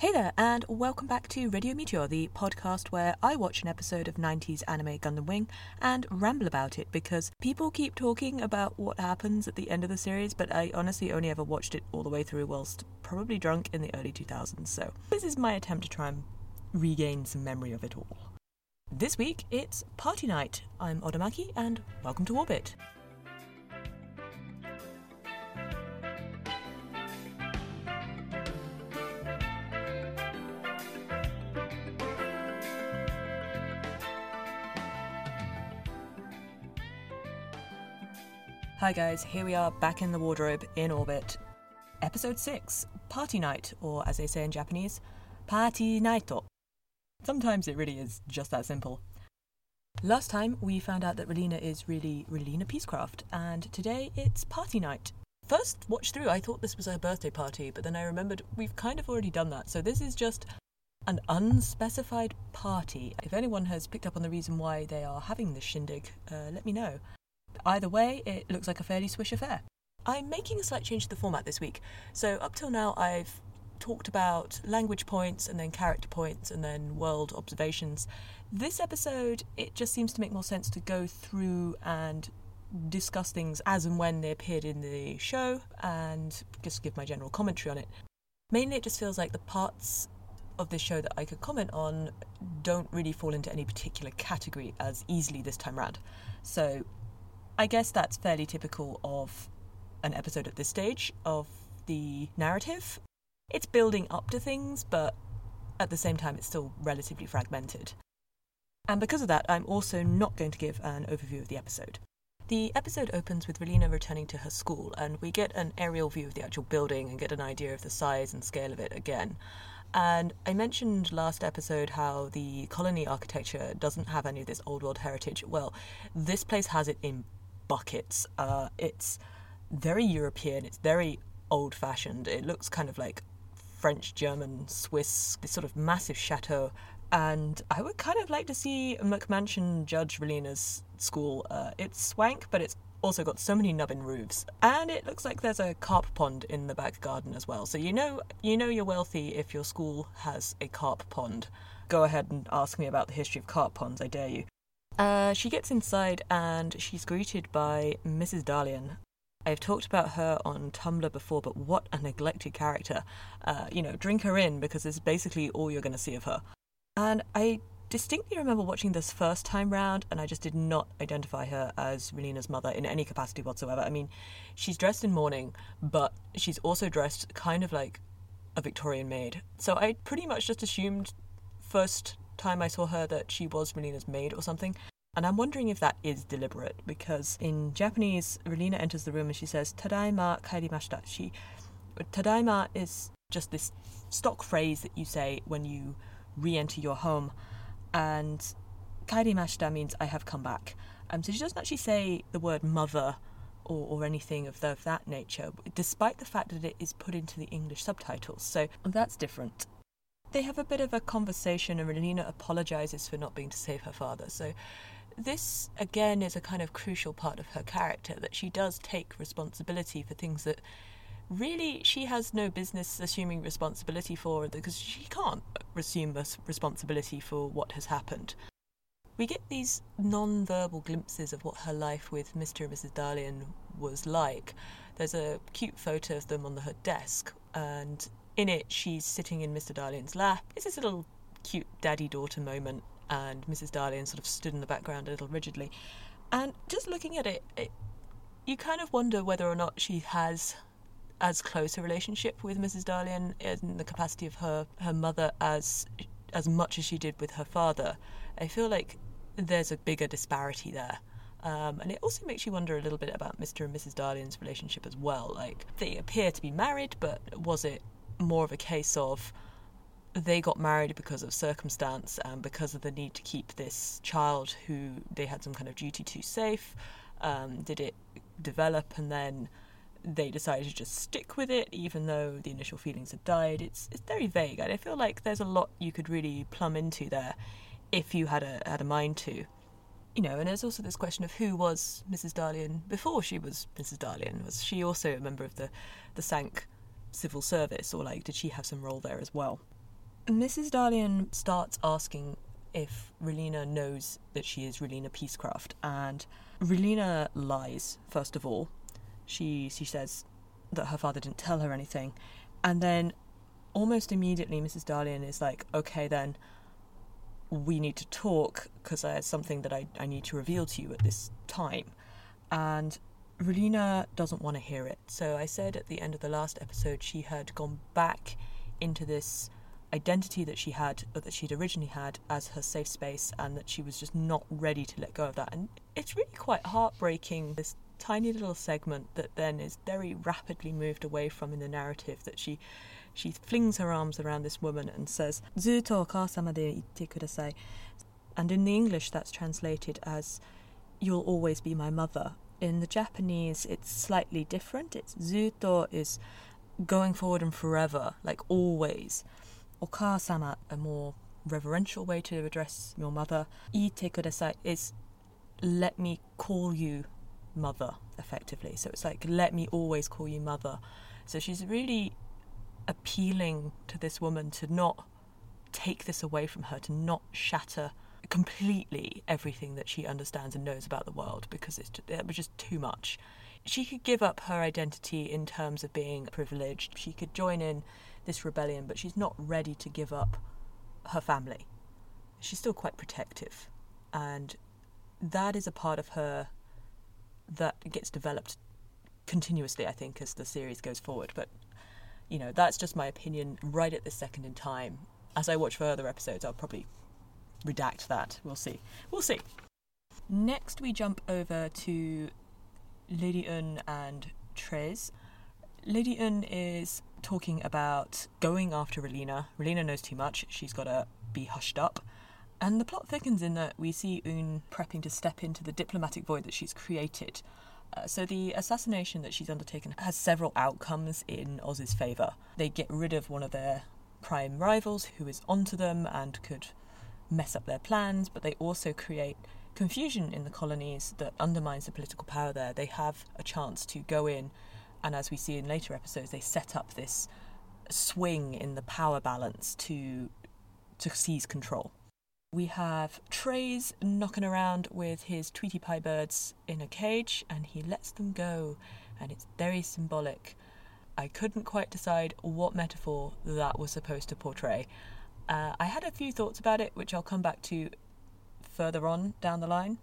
Hey there, and welcome back to Radio Meteor, the podcast where I watch an episode of 90s anime Gundam Wing and ramble about it because people keep talking about what happens at the end of the series, but I honestly only ever watched it all the way through whilst probably drunk in the early 2000s, so this is my attempt to try and regain some memory of it all. This week, it's party night. I'm Odamaki, and welcome to Orbit. Hi guys, here we are back in the wardrobe in orbit. Episode 6 Party Night, or as they say in Japanese, Party Nighto. Sometimes it really is just that simple. Last time we found out that Relena is really Relena Peacecraft, and today it's Party Night. First watch through, I thought this was her birthday party, but then I remembered we've kind of already done that, so this is just an unspecified party. If anyone has picked up on the reason why they are having this shindig, uh, let me know. Either way, it looks like a fairly swish affair. I'm making a slight change to the format this week. So, up till now, I've talked about language points and then character points and then world observations. This episode, it just seems to make more sense to go through and discuss things as and when they appeared in the show and just give my general commentary on it. Mainly, it just feels like the parts of this show that I could comment on don't really fall into any particular category as easily this time round. So, I guess that's fairly typical of an episode at this stage of the narrative. It's building up to things, but at the same time, it's still relatively fragmented. And because of that, I'm also not going to give an overview of the episode. The episode opens with Relena returning to her school, and we get an aerial view of the actual building and get an idea of the size and scale of it again. And I mentioned last episode how the colony architecture doesn't have any of this old world heritage. Well, this place has it in buckets. Uh, it's very European. It's very old fashioned. It looks kind of like French, German, Swiss, this sort of massive chateau. And I would kind of like to see McMansion judge Relena's school. Uh, it's swank, but it's also got so many nubbin roofs, and it looks like there's a carp pond in the back garden as well. So you know, you know you're wealthy if your school has a carp pond. Go ahead and ask me about the history of carp ponds. I dare you. Uh, she gets inside and she's greeted by Mrs. Darlian. I've talked about her on Tumblr before, but what a neglected character. Uh, you know, drink her in because it's basically all you're going to see of her. And I distinctly remember watching this first time round, and I just did not identify her as Relena's mother in any capacity whatsoever. I mean, she's dressed in mourning, but she's also dressed kind of like a Victorian maid. So I pretty much just assumed first time I saw her that she was Relena's maid or something. And I'm wondering if that is deliberate because in Japanese, Relena enters the room and she says, Tadaima kairimashita. She, Tadaima is just this stock phrase that you say when you re enter your home. And kairimashita means I have come back. Um, so she doesn't actually say the word mother or, or anything of, the, of that nature, despite the fact that it is put into the English subtitles. So that's different. They have a bit of a conversation, and Relena apologizes for not being to save her father. So this again is a kind of crucial part of her character that she does take responsibility for things that really she has no business assuming responsibility for because she can't assume responsibility for what has happened. We get these non verbal glimpses of what her life with Mr. and Mrs. Darlian was like. There's a cute photo of them on her desk, and in it, she's sitting in Mr. Darlian's lap. It's this little cute daddy daughter moment, and Mrs. Darlian sort of stood in the background a little rigidly. And just looking at it, it you kind of wonder whether or not she has as close a relationship with Mrs. Darlian in the capacity of her, her mother as as much as she did with her father. I feel like there's a bigger disparity there. Um, and it also makes you wonder a little bit about Mr. and Mrs. Darlian's relationship as well. Like, they appear to be married, but was it more of a case of they got married because of circumstance and because of the need to keep this child who they had some kind of duty to safe. Um, did it develop and then they decided to just stick with it even though the initial feelings had died? It's it's very vague and I feel like there's a lot you could really plumb into there if you had a had a mind to. You know, and there's also this question of who was Mrs. Darlian before she was Mrs. Darlian? Was she also a member of the the Sanc civil service, or like did she have some role there as well? Mrs. Darlian starts asking if Relena knows that she is Relena Peacecraft, and Relena lies, first of all. She, she says that her father didn't tell her anything, and then almost immediately Mrs. Dalian is like, okay, then we need to talk because there's something that I, I need to reveal to you at this time. And Relena doesn't want to hear it. So I said at the end of the last episode she had gone back into this identity that she had, or that she'd originally had, as her safe space, and that she was just not ready to let go of that. And it's really quite heartbreaking, this tiny little segment that then is very rapidly moved away from in the narrative that she she flings her arms around this woman and says, Zuto kudasai. And in the English, that's translated as, You'll always be my mother. In the Japanese, it's slightly different. It's zuto is going forward and forever, like always. Okasama, a more reverential way to address your mother. Itte kudasai is let me call you mother, effectively. So it's like, let me always call you mother. So she's really appealing to this woman to not take this away from her, to not shatter completely everything that she understands and knows about the world because it's it was just too much. She could give up her identity in terms of being privileged. She could join in this rebellion, but she's not ready to give up her family. She's still quite protective, and that is a part of her that gets developed continuously, I think, as the series goes forward. But you know, that's just my opinion right at this second in time. As I watch further episodes, I'll probably redact that. We'll see. We'll see. Next, we jump over to Lady Une and Treize. Lady Une is talking about going after Relena. Relena knows too much. She's got to be hushed up. And the plot thickens in that we see Une prepping to step into the diplomatic void that she's created. Uh, so the assassination that she's undertaken has several outcomes in Oz's favour. They get rid of one of their prime rivals who is onto them and could mess up their plans, but they also create confusion in the colonies that undermines the political power there. They have a chance to go in, and as we see in later episodes, they set up this swing in the power balance to to seize control. We have Treize knocking around with his Tweety Pie birds in a cage, and he lets them go, and it's very symbolic. I couldn't quite decide what metaphor that was supposed to portray. Uh, I had a few thoughts about it, which I'll come back to further on down the line.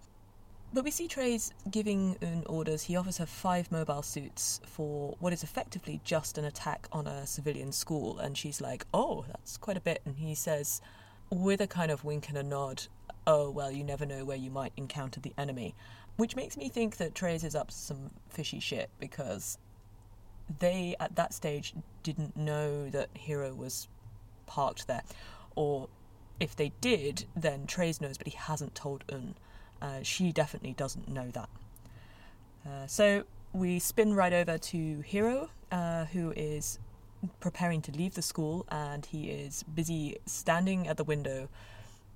But we see Treize giving Une orders. He offers her five mobile suits for what is effectively just an attack on a civilian school, and she's like, "Oh, that's quite a bit." And he says, with a kind of wink and a nod, oh, well, you never know where you might encounter the enemy. Which makes me think that Treize is up to some fishy shit because they, at that stage, didn't know that Heero was parked there. Or if they did, then Treize knows, but he hasn't told Une. Uh, she definitely doesn't know that. Uh, so we spin right over to Heero, uh, who is preparing to leave the school and he is busy standing at the window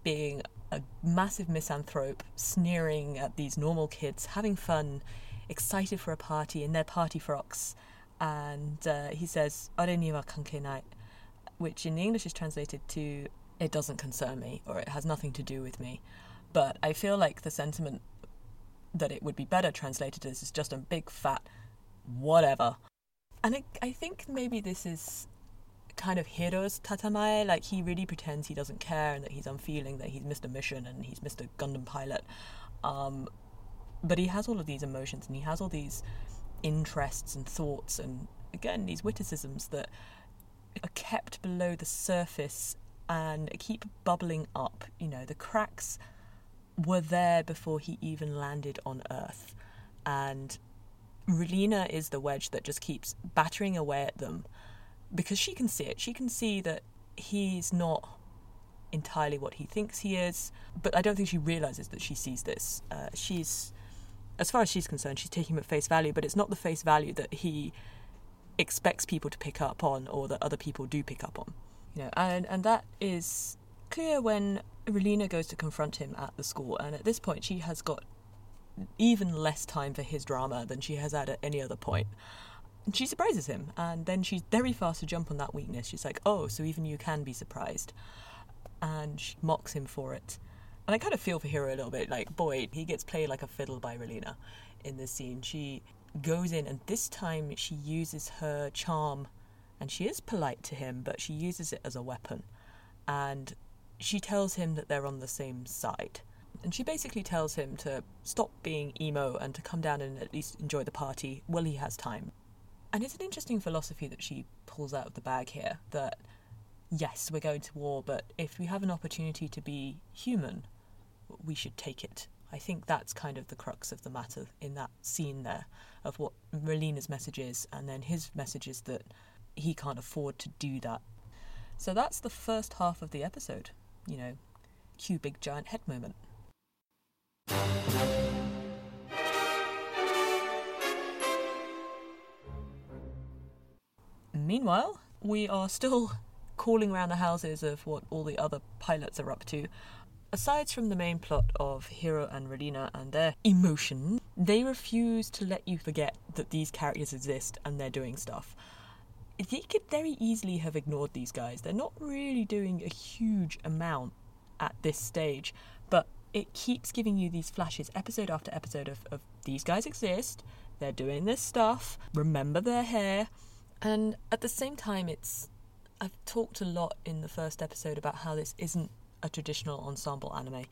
being a massive misanthrope, sneering at these normal kids, having fun, excited for a party in their party frocks. And uh, he says, which in the English is translated to, It doesn't concern me, or it has nothing to do with me. But I feel like the sentiment that it would be better translated as is just a big fat whatever. And it, I think maybe this is kind of Heero's tatemae, like he really pretends he doesn't care and that he's unfeeling, that he's Mr. Mission and he's Mr. Gundam Pilot. Um, but he has all of these emotions and he has all these interests and thoughts and again these witticisms that are kept below the surface and keep bubbling up. You know, the cracks were there before he even landed on Earth. And Relena is the wedge that just keeps battering away at them because she can see it. She can see that he's not entirely what he thinks he is, but I don't think she realizes that she sees this. Uh, she's, as far as she's concerned, she's taking him at face value, but it's not the face value that he expects people to pick up on or that other people do pick up on. You know, and and that is clear when Relena goes to confront him at the school, and at this point she has got even less time for his drama than she has had at any other point. She surprises him, and then she's very fast to jump on that weakness. She's like, "Oh, so even you can be surprised," and she mocks him for it. And I kind of feel for Heero a little bit. Like, boy, he gets played like a fiddle by Relena in this scene. She goes in, and this time she uses her charm, and she is polite to him, but she uses it as a weapon. And she tells him that they're on the same side. And she basically tells him to stop being emo and to come down and at least enjoy the party while he has time. And it's an interesting philosophy that she pulls out of the bag here that yes, we're going to war, but if we have an opportunity to be human, we should take it. I think that's kind of the crux of the matter in that scene there of what Relena's message is, and then his message is that he can't afford to do that. So that's the first half of the episode. You know, cue big giant head moment. Meanwhile, we are still calling around the houses of what all the other pilots are up to. Aside from the main plot of Heero and Relena and their emotion, they refuse to let you forget that these characters exist and they're doing stuff. They could very easily have ignored these guys. They're not really doing a huge amount at this stage, but it keeps giving you these flashes episode after episode of, of these guys exist, they're doing this stuff, remember their hair, and at the same time, it's. I've talked a lot in the first episode about how this isn't a traditional ensemble anime.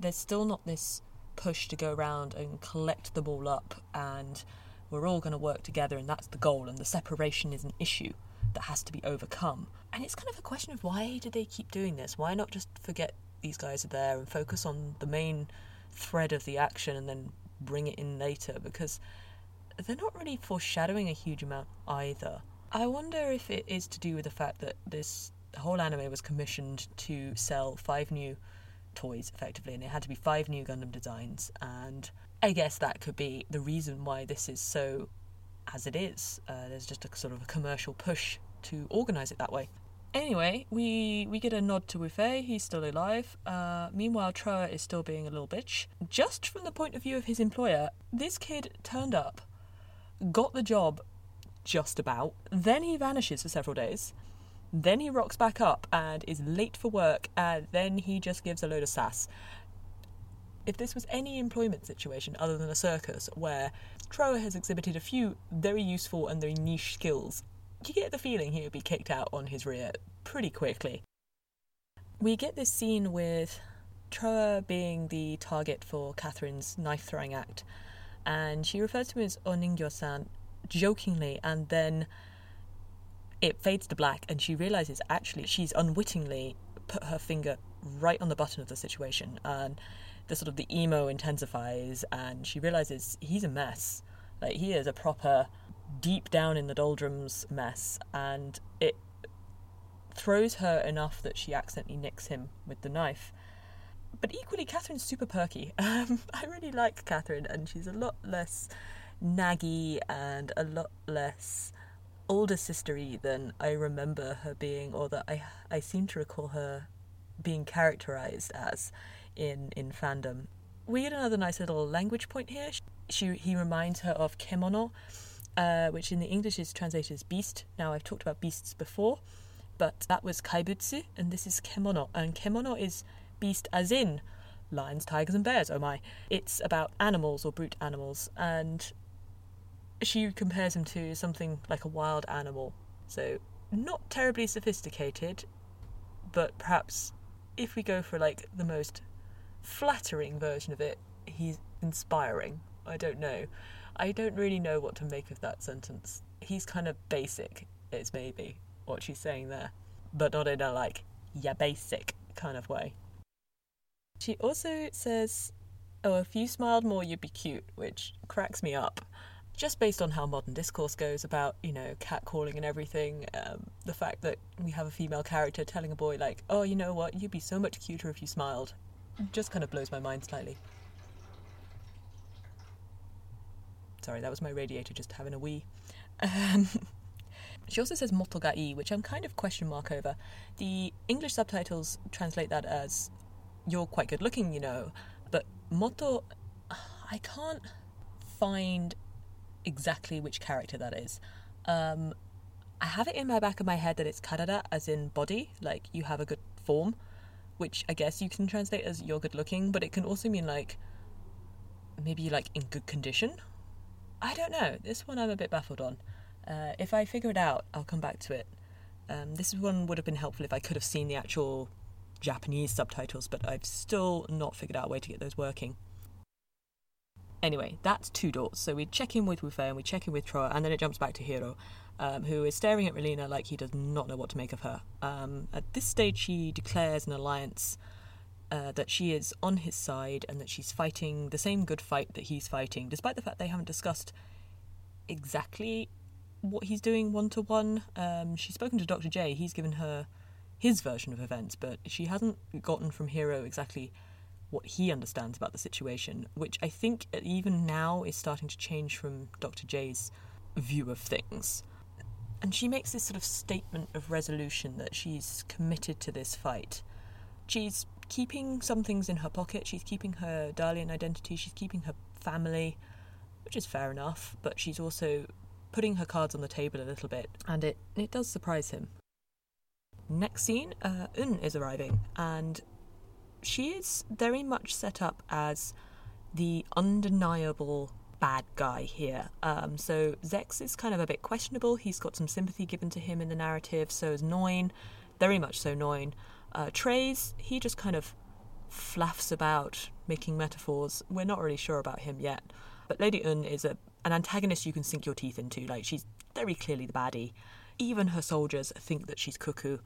There's still not this push to go around and collect them all up and we're all going to work together and that's the goal and the separation is an issue that has to be overcome. And it's kind of a question of why do they keep doing this? Why not just forget these guys are there and focus on the main thread of the action and then bring it in later because they're not really foreshadowing a huge amount either. I wonder if it is to do with the fact that this whole anime was commissioned to sell five new toys effectively, and it had to be five new Gundam designs. And I guess that could be the reason why this is so as it is. Uh, there's just a sort of a commercial push to organise it that way. Anyway, we we get a nod to Wufei. He's still alive. Uh, meanwhile, Trowa is still being a little bitch. Just from the point of view of his employer, this kid turned up got the job just about. Then he vanishes for several days. Then he rocks back up and is late for work, and then he just gives a load of sass. If this was any employment situation other than a circus where Trowa has exhibited a few very useful and very niche skills, you get the feeling he would be kicked out on his rear pretty quickly. We get this scene with Trowa being the target for Catherine's knife throwing act, and she refers to him as Oningyo-san jokingly, and then it fades to black, and she realizes actually she's unwittingly put her finger right on the button of the situation, and the sort of the emo intensifies, and she realizes he's a mess. Like he is a proper deep down in the doldrums mess, and it throws her enough that she accidentally nicks him with the knife but equally, Catherine's super perky. Um, I really like Catherine, and she's a lot less naggy and a lot less older sistery than I remember her being, or that I I seem to recall her being characterized as in in fandom. We get another nice little language point here. She he reminds her of kemono, uh, which in the English is translated as beast. Now I've talked about beasts before, but that was kaibutsu, and this is kemono, and kemono is beast as in lions, tigers, and bears. Oh my. It's about animals or brute animals, and she compares him to something like a wild animal. So, not terribly sophisticated, but perhaps if we go for like the most flattering version of it, he's inspiring. I don't know. I don't really know what to make of that sentence. He's kind of basic, it's maybe what she's saying there, but not in a like, yeah, basic kind of way. She also says, Oh, if you smiled more, you'd be cute, which cracks me up. Just based on how modern discourse goes about, you know, catcalling and everything, um, the fact that we have a female character telling a boy, like, oh, you know what, you'd be so much cuter if you smiled, just kind of blows my mind slightly. Sorry, that was my radiator just having a wee. Um, she also says motogai, which I'm kind of question mark over. The English subtitles translate that as you're quite good looking, you know. But Moto, I can't find exactly which character that is. Um, I have it in my back of my head that it's karada, as in body, like you have a good form, which I guess you can translate as you're good looking, but it can also mean like maybe like in good condition. I don't know. This one I'm a bit baffled on. Uh, if I figure it out, I'll come back to it. Um, this one would have been helpful if I could have seen the actual Japanese subtitles, but I've still not figured out a way to get those working. Anyway, that's two doors. So we check in with Wufei and we check in with Trowa, and then it jumps back to Heero, um, who is staring at Relena like he does not know what to make of her. Um, at this stage, she declares an alliance uh, that she is on his side and that she's fighting the same good fight that he's fighting, despite the fact they haven't discussed exactly what he's doing one to one. She's spoken to Dr. J, he's given her his version of events, but she hasn't gotten from Heero exactly what he understands about the situation, which I think even now is starting to change from Dr. J's view of things. And she makes this sort of statement of resolution that she's committed to this fight. She's keeping some things in her pocket, she's keeping her Darlian identity, she's keeping her family, which is fair enough, but she's also putting her cards on the table a little bit, and it, it does surprise him. Next scene, uh, Une is arriving, and she is very much set up as the undeniable bad guy here. Um, so Zechs is kind of a bit questionable. He's got some sympathy given to him in the narrative. So is Noin, very much so Noin. Uh, Treize, he just kind of fluffs about making metaphors. We're not really sure about him yet. But Lady Une is a, an antagonist you can sink your teeth into. Like she's very clearly the baddie. Even her soldiers think that she's cuckoo.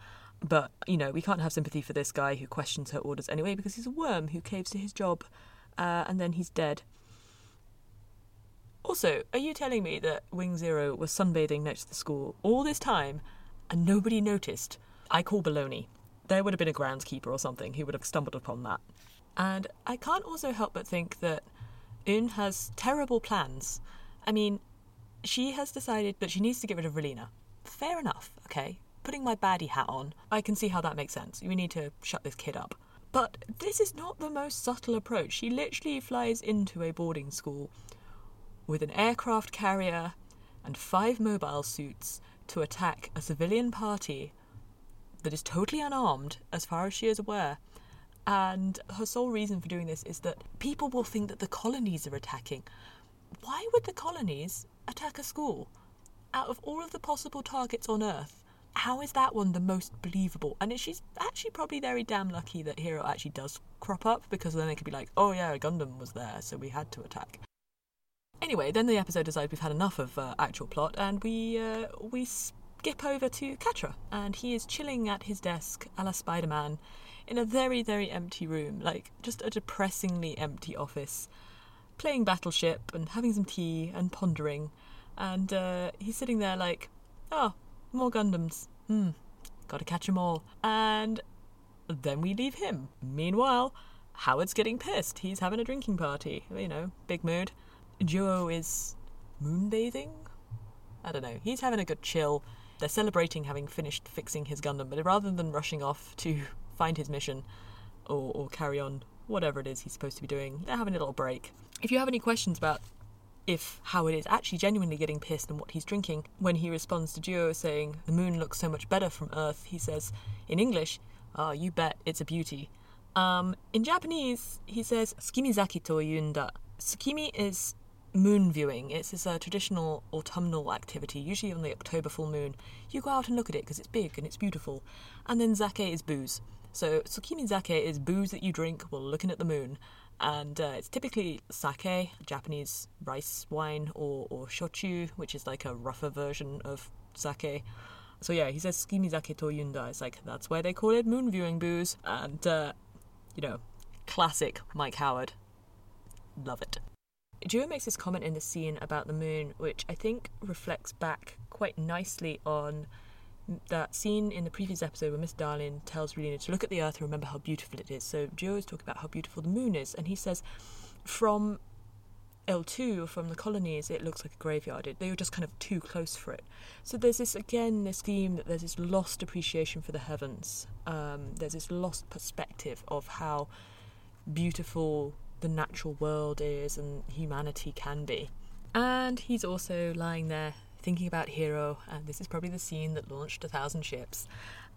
But, you know, we can't have sympathy for this guy who questions her orders anyway because he's a worm who caves to his job uh, and then he's dead. Also, are you telling me that Wing Zero was sunbathing next to the school all this time and nobody noticed? I call baloney. There would have been a groundskeeper or something who would have stumbled upon that. And I can't also help but think that Une has terrible plans. I mean, she has decided that she needs to get rid of Relena. Fair enough, okay? Putting my baddie hat on, I can see how that makes sense. We need to shut this kid up. But this is not the most subtle approach. She literally flies into a boarding school with an aircraft carrier and five mobile suits to attack a civilian party that is totally unarmed, as far as she is aware. And her sole reason for doing this is that people will think that the colonies are attacking. Why would the colonies attack a school? Out of all of the possible targets on Earth, how is that one the most believable? And she's actually probably very damn lucky that Heero actually does crop up because then they could be like, oh yeah, a Gundam was there, so we had to attack. Anyway, then the episode decides we've had enough of uh, actual plot, and we uh, we skip over to Quatre, and he is chilling at his desk, a la Spider Man, in a very very empty room, like just a depressingly empty office, playing Battleship and having some tea and pondering, and uh, he's sitting there like, oh, more Gundams. Hmm, gotta catch them all. And then we leave him. Meanwhile, Howard's getting pissed. He's having a drinking party. You know, big mood. Duo is moonbathing? I don't know. He's having a good chill. They're celebrating having finished fixing his Gundam, but rather than rushing off to find his mission or, or carry on whatever it is he's supposed to be doing, they're having a little break. If you have any questions about if how it is actually genuinely getting pissed and what he's drinking, when he responds to Duo saying, The moon looks so much better from Earth, he says, in English, Ah, oh, you bet, it's a beauty. Um, in Japanese, he says, Tsukimizaki to yunda. Tsukimi is moon viewing. It's this uh, traditional autumnal activity, usually on the October full moon. You go out and look at it because it's big and it's beautiful. And then sake is booze. So tsukimi sake is booze that you drink while looking at the moon. And uh, it's typically sake, Japanese rice wine, or, or shochu, which is like a rougher version of sake. So yeah, he says tsukimi sake to yunda. It's like, that's why they call it moon viewing booze. And, uh, you know, classic Mike Howard. Love it. Duo makes this comment in the scene about the moon, which I think reflects back quite nicely on that scene in the previous episode where Miss Darling tells Relina to look at the Earth and remember how beautiful it is. So Duo is talking about how beautiful the moon is, and he says, from L2, from the colonies, it looks like a graveyard. They were just kind of too close for it. So there's this, again, this theme that there's this lost appreciation for the heavens. Um, there's this lost perspective of how beautiful the natural world is and humanity can be. And he's also lying there thinking about Heero, and this is probably the scene that launched a thousand ships.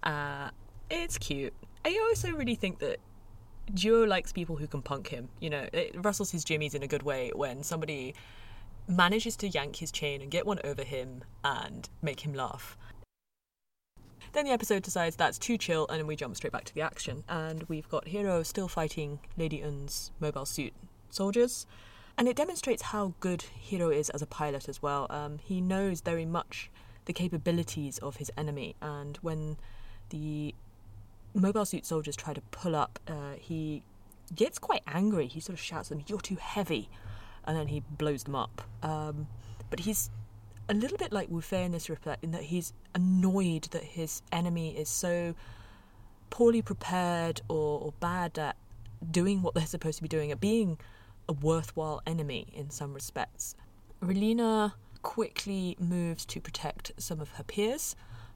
Uh, it's cute. I also really think that Duo likes people who can punk him. You know, it rustles his jimmies in a good way when somebody manages to yank his chain and get one over him and make him laugh. Then the episode decides that's too chill, and we jump straight back to the action. And we've got Heero still fighting Lady Une's mobile suit soldiers. And it demonstrates how good Heero is as a pilot as well. Um, he knows very much the capabilities of his enemy, and when the mobile suit soldiers try to pull up, uh, he gets quite angry. He sort of shouts at them, You're too heavy. And then he blows them up. Um, but he's a little bit like Wufei in this respect, in that he's annoyed that his enemy is so poorly prepared or, or bad at doing what they're supposed to be doing, at being a worthwhile enemy in some respects. Relena quickly moves to protect some of her peers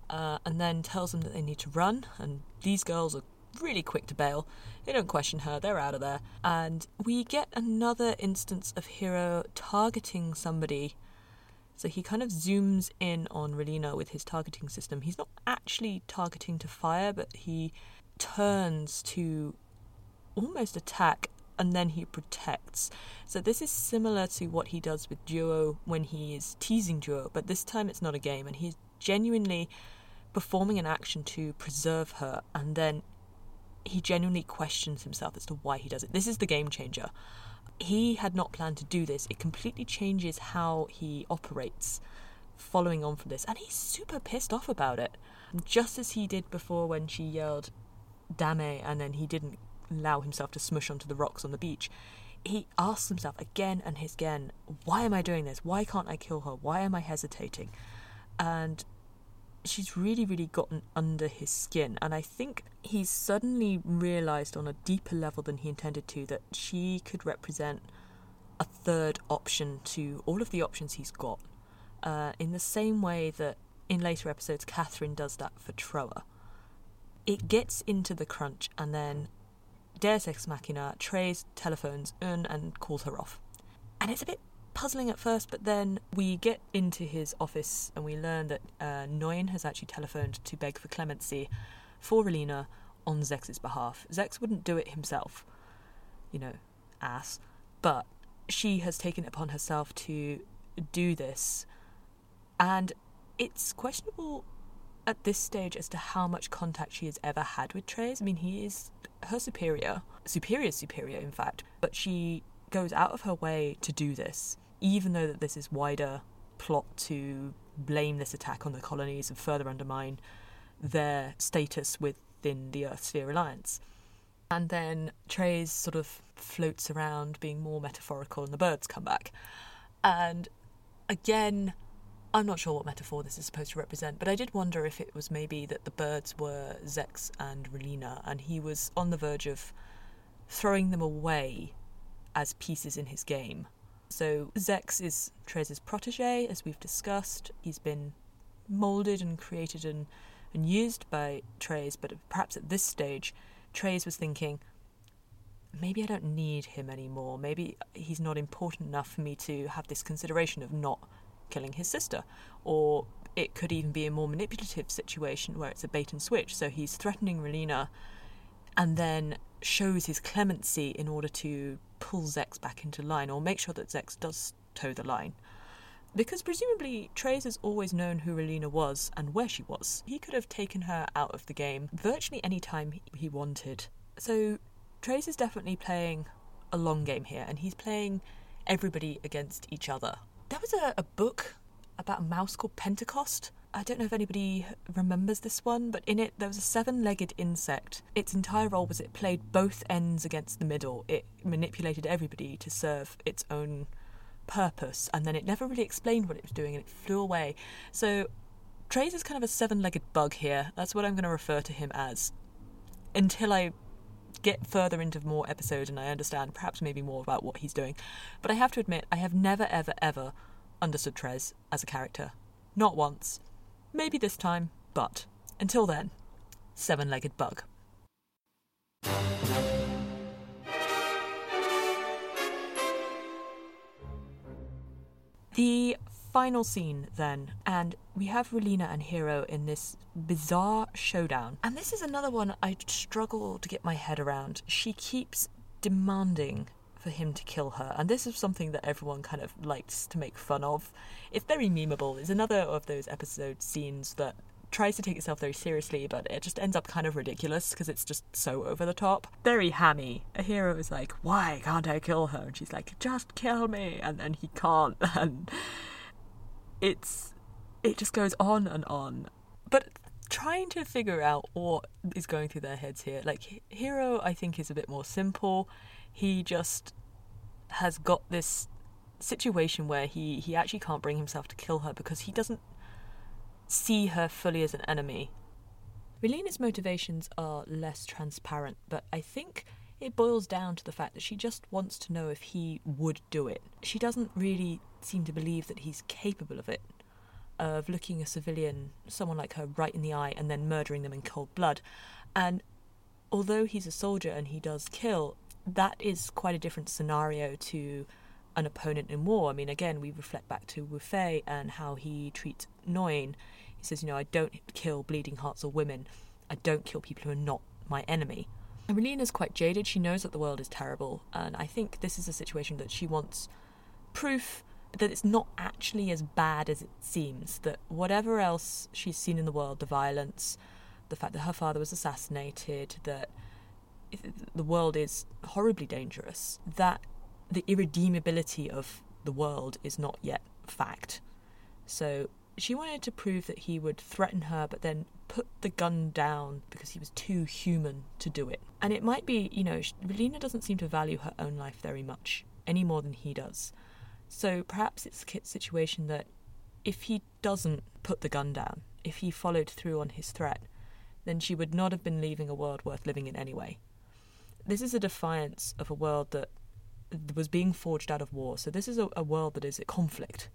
uh, and then tells them that they need to run. And these girls are really quick to bail. They don't question her, they're out of there. And we get another instance of Heero targeting somebody. So he kind of zooms in on Relena with his targeting system. He's not actually targeting to fire, but he turns to almost attack and then he protects. So this is similar to what he does with Duo when he is teasing Duo, but this time it's not a game and he's genuinely performing an action to preserve her and then he genuinely questions himself as to why he does it. This is the game changer. He had not planned to do this. It completely changes how he operates following on from this and he's super pissed off about it. Just as he did before when she yelled Dame and then he didn't allow himself to smush onto the rocks on the beach, he asks himself again and again, why am I doing this? Why can't I kill her? Why am I hesitating? And she's really, really gotten under his skin. And I think he's suddenly realised on a deeper level than he intended to that she could represent a third option to all of the options he's got. Uh, in the same way that in later episodes, Catherine does that for Trowa. It gets into the crunch, and then Deus Ex Machina, Treize telephones Une and calls her off. And it's a bit puzzling at first, but then we get into his office and we learn that uh, has actually telephoned to beg for clemency for Relena on Zechs's behalf. Zechs wouldn't do it himself, you know, ass, but she has taken it upon herself to do this. And it's questionable at this stage as to how much contact she has ever had with Treize. I mean, he is her superior, superior, superior, in fact, but she goes out of her way to do this, even though that this is wider plot to blame this attack on the colonies and further undermine their status within the Earth Sphere Alliance. And then Treize sort of floats around being more metaphorical and the birds come back. And again, I'm not sure what metaphor this is supposed to represent, but I did wonder if it was maybe that the birds were Zechs and Relena, and he was on the verge of throwing them away as pieces in his game. So Zechs is Treize's protege, as we've discussed. He's been moulded and created and, and used by Treize, but perhaps at this stage, Treize was thinking, maybe I don't need him anymore. Maybe he's not important enough for me to have this consideration of not killing his sister. Or it could even be a more manipulative situation where it's a bait and switch. So he's threatening Relena and then shows his clemency in order to pull Zechs back into line or make sure that Zechs does toe the line. Because presumably Treize has always known who Relena was and where she was. He could have taken her out of the game virtually any time he wanted. So Treize is definitely playing a long game here, and he's playing everybody against each other. There was a, a book about a mouse called Pentecost. I don't know if anybody remembers this one, but in it there was a seven legged insect. Its entire role was it played both ends against the middle. It manipulated everybody to serve its own purpose, and then it never really explained what it was doing and it flew away. So Treize is kind of a seven legged bug here. That's what I'm going to refer to him as. Until I get further into more episodes and I understand perhaps maybe more about what he's doing. But I have to admit, I have never, ever, ever understood Treize as a character. Not once. Maybe this time, but until then, seven legged bug. The final scene then, and we have Relena and Heero in this bizarre showdown. And this is another one I struggle to get my head around. She keeps demanding for him to kill her, and this is something that everyone kind of likes to make fun of. It's very memeable. It's another of those episode scenes that tries to take itself very seriously, but it just ends up kind of ridiculous because it's just so over the top. Very hammy. A hero is like, Why can't I kill her? And she's like, Just kill me. And then he can't. And it's. It just goes on and on. But trying to figure out what is going through their heads here. Like, Heero, I think, is a bit more simple. He just has got this situation where he, he actually can't bring himself to kill her because he doesn't see her fully as an enemy. Relena's motivations are less transparent, but I think it boils down to the fact that she just wants to know if he would do it. She doesn't really seem to believe that he's capable of it, of looking a civilian, someone like her, right in the eye and then murdering them in cold blood. And although he's a soldier and he does kill, that is quite a different scenario to an opponent in war. I mean, again, we reflect back to Wufei and how he treats Noin. He says, you know, I don't kill bleeding hearts or women. I don't kill people who are not my enemy. And Relena's quite jaded. She knows that the world is terrible. And I think this is a situation that she wants proof that it's not actually as bad as it seems. That whatever else she's seen in the world, the violence, the fact that her father was assassinated, that the world is horribly dangerous, that the irredeemability of the world is not yet fact. So she wanted to prove that he would threaten her, but then put the gun down because he was too human to do it. And it might be, you know, Relena doesn't seem to value her own life very much, any more than he does. So perhaps it's Kit's situation that if he doesn't put the gun down, if he followed through on his threat, then she would not have been leaving a world worth living in anyway. This is a defiance of a world that was being forged out of war. So this is a, a world that is a conflict,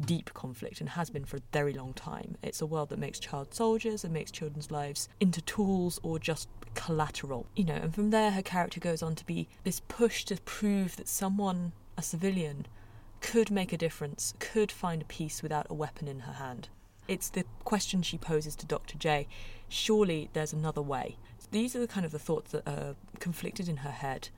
deep conflict, and has been for a very long time. It's a world that makes child soldiers and makes children's lives into tools or just collateral. You know, and from there her character goes on to be this push to prove that someone, a civilian, could make a difference, could find a peace without a weapon in her hand. It's the question she poses to Dr. J. Surely there's another way. These are the kind of the thoughts that are conflicted in her head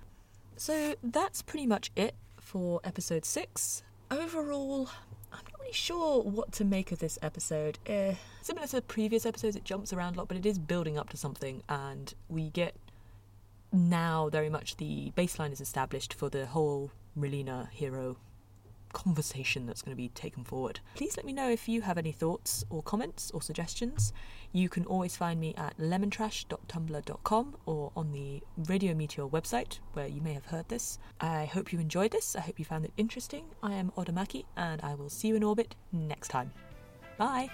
so that's pretty much it for episode six. Overall, I'm not really sure what to make of this episode. Uh, similar to previous episodes, it jumps around a lot, but it is building up to something, and we get now very much the baseline is established for the whole Relena Heero conversation that's going to be taken forward. Please let me know if you have any thoughts or comments or suggestions. You can always find me at lemontrash.tumblr.com or on the Radio Meteor website where you may have heard this. I hope you enjoyed this. I hope you found it interesting. I am Odamaki and I will see you in orbit next time. Bye!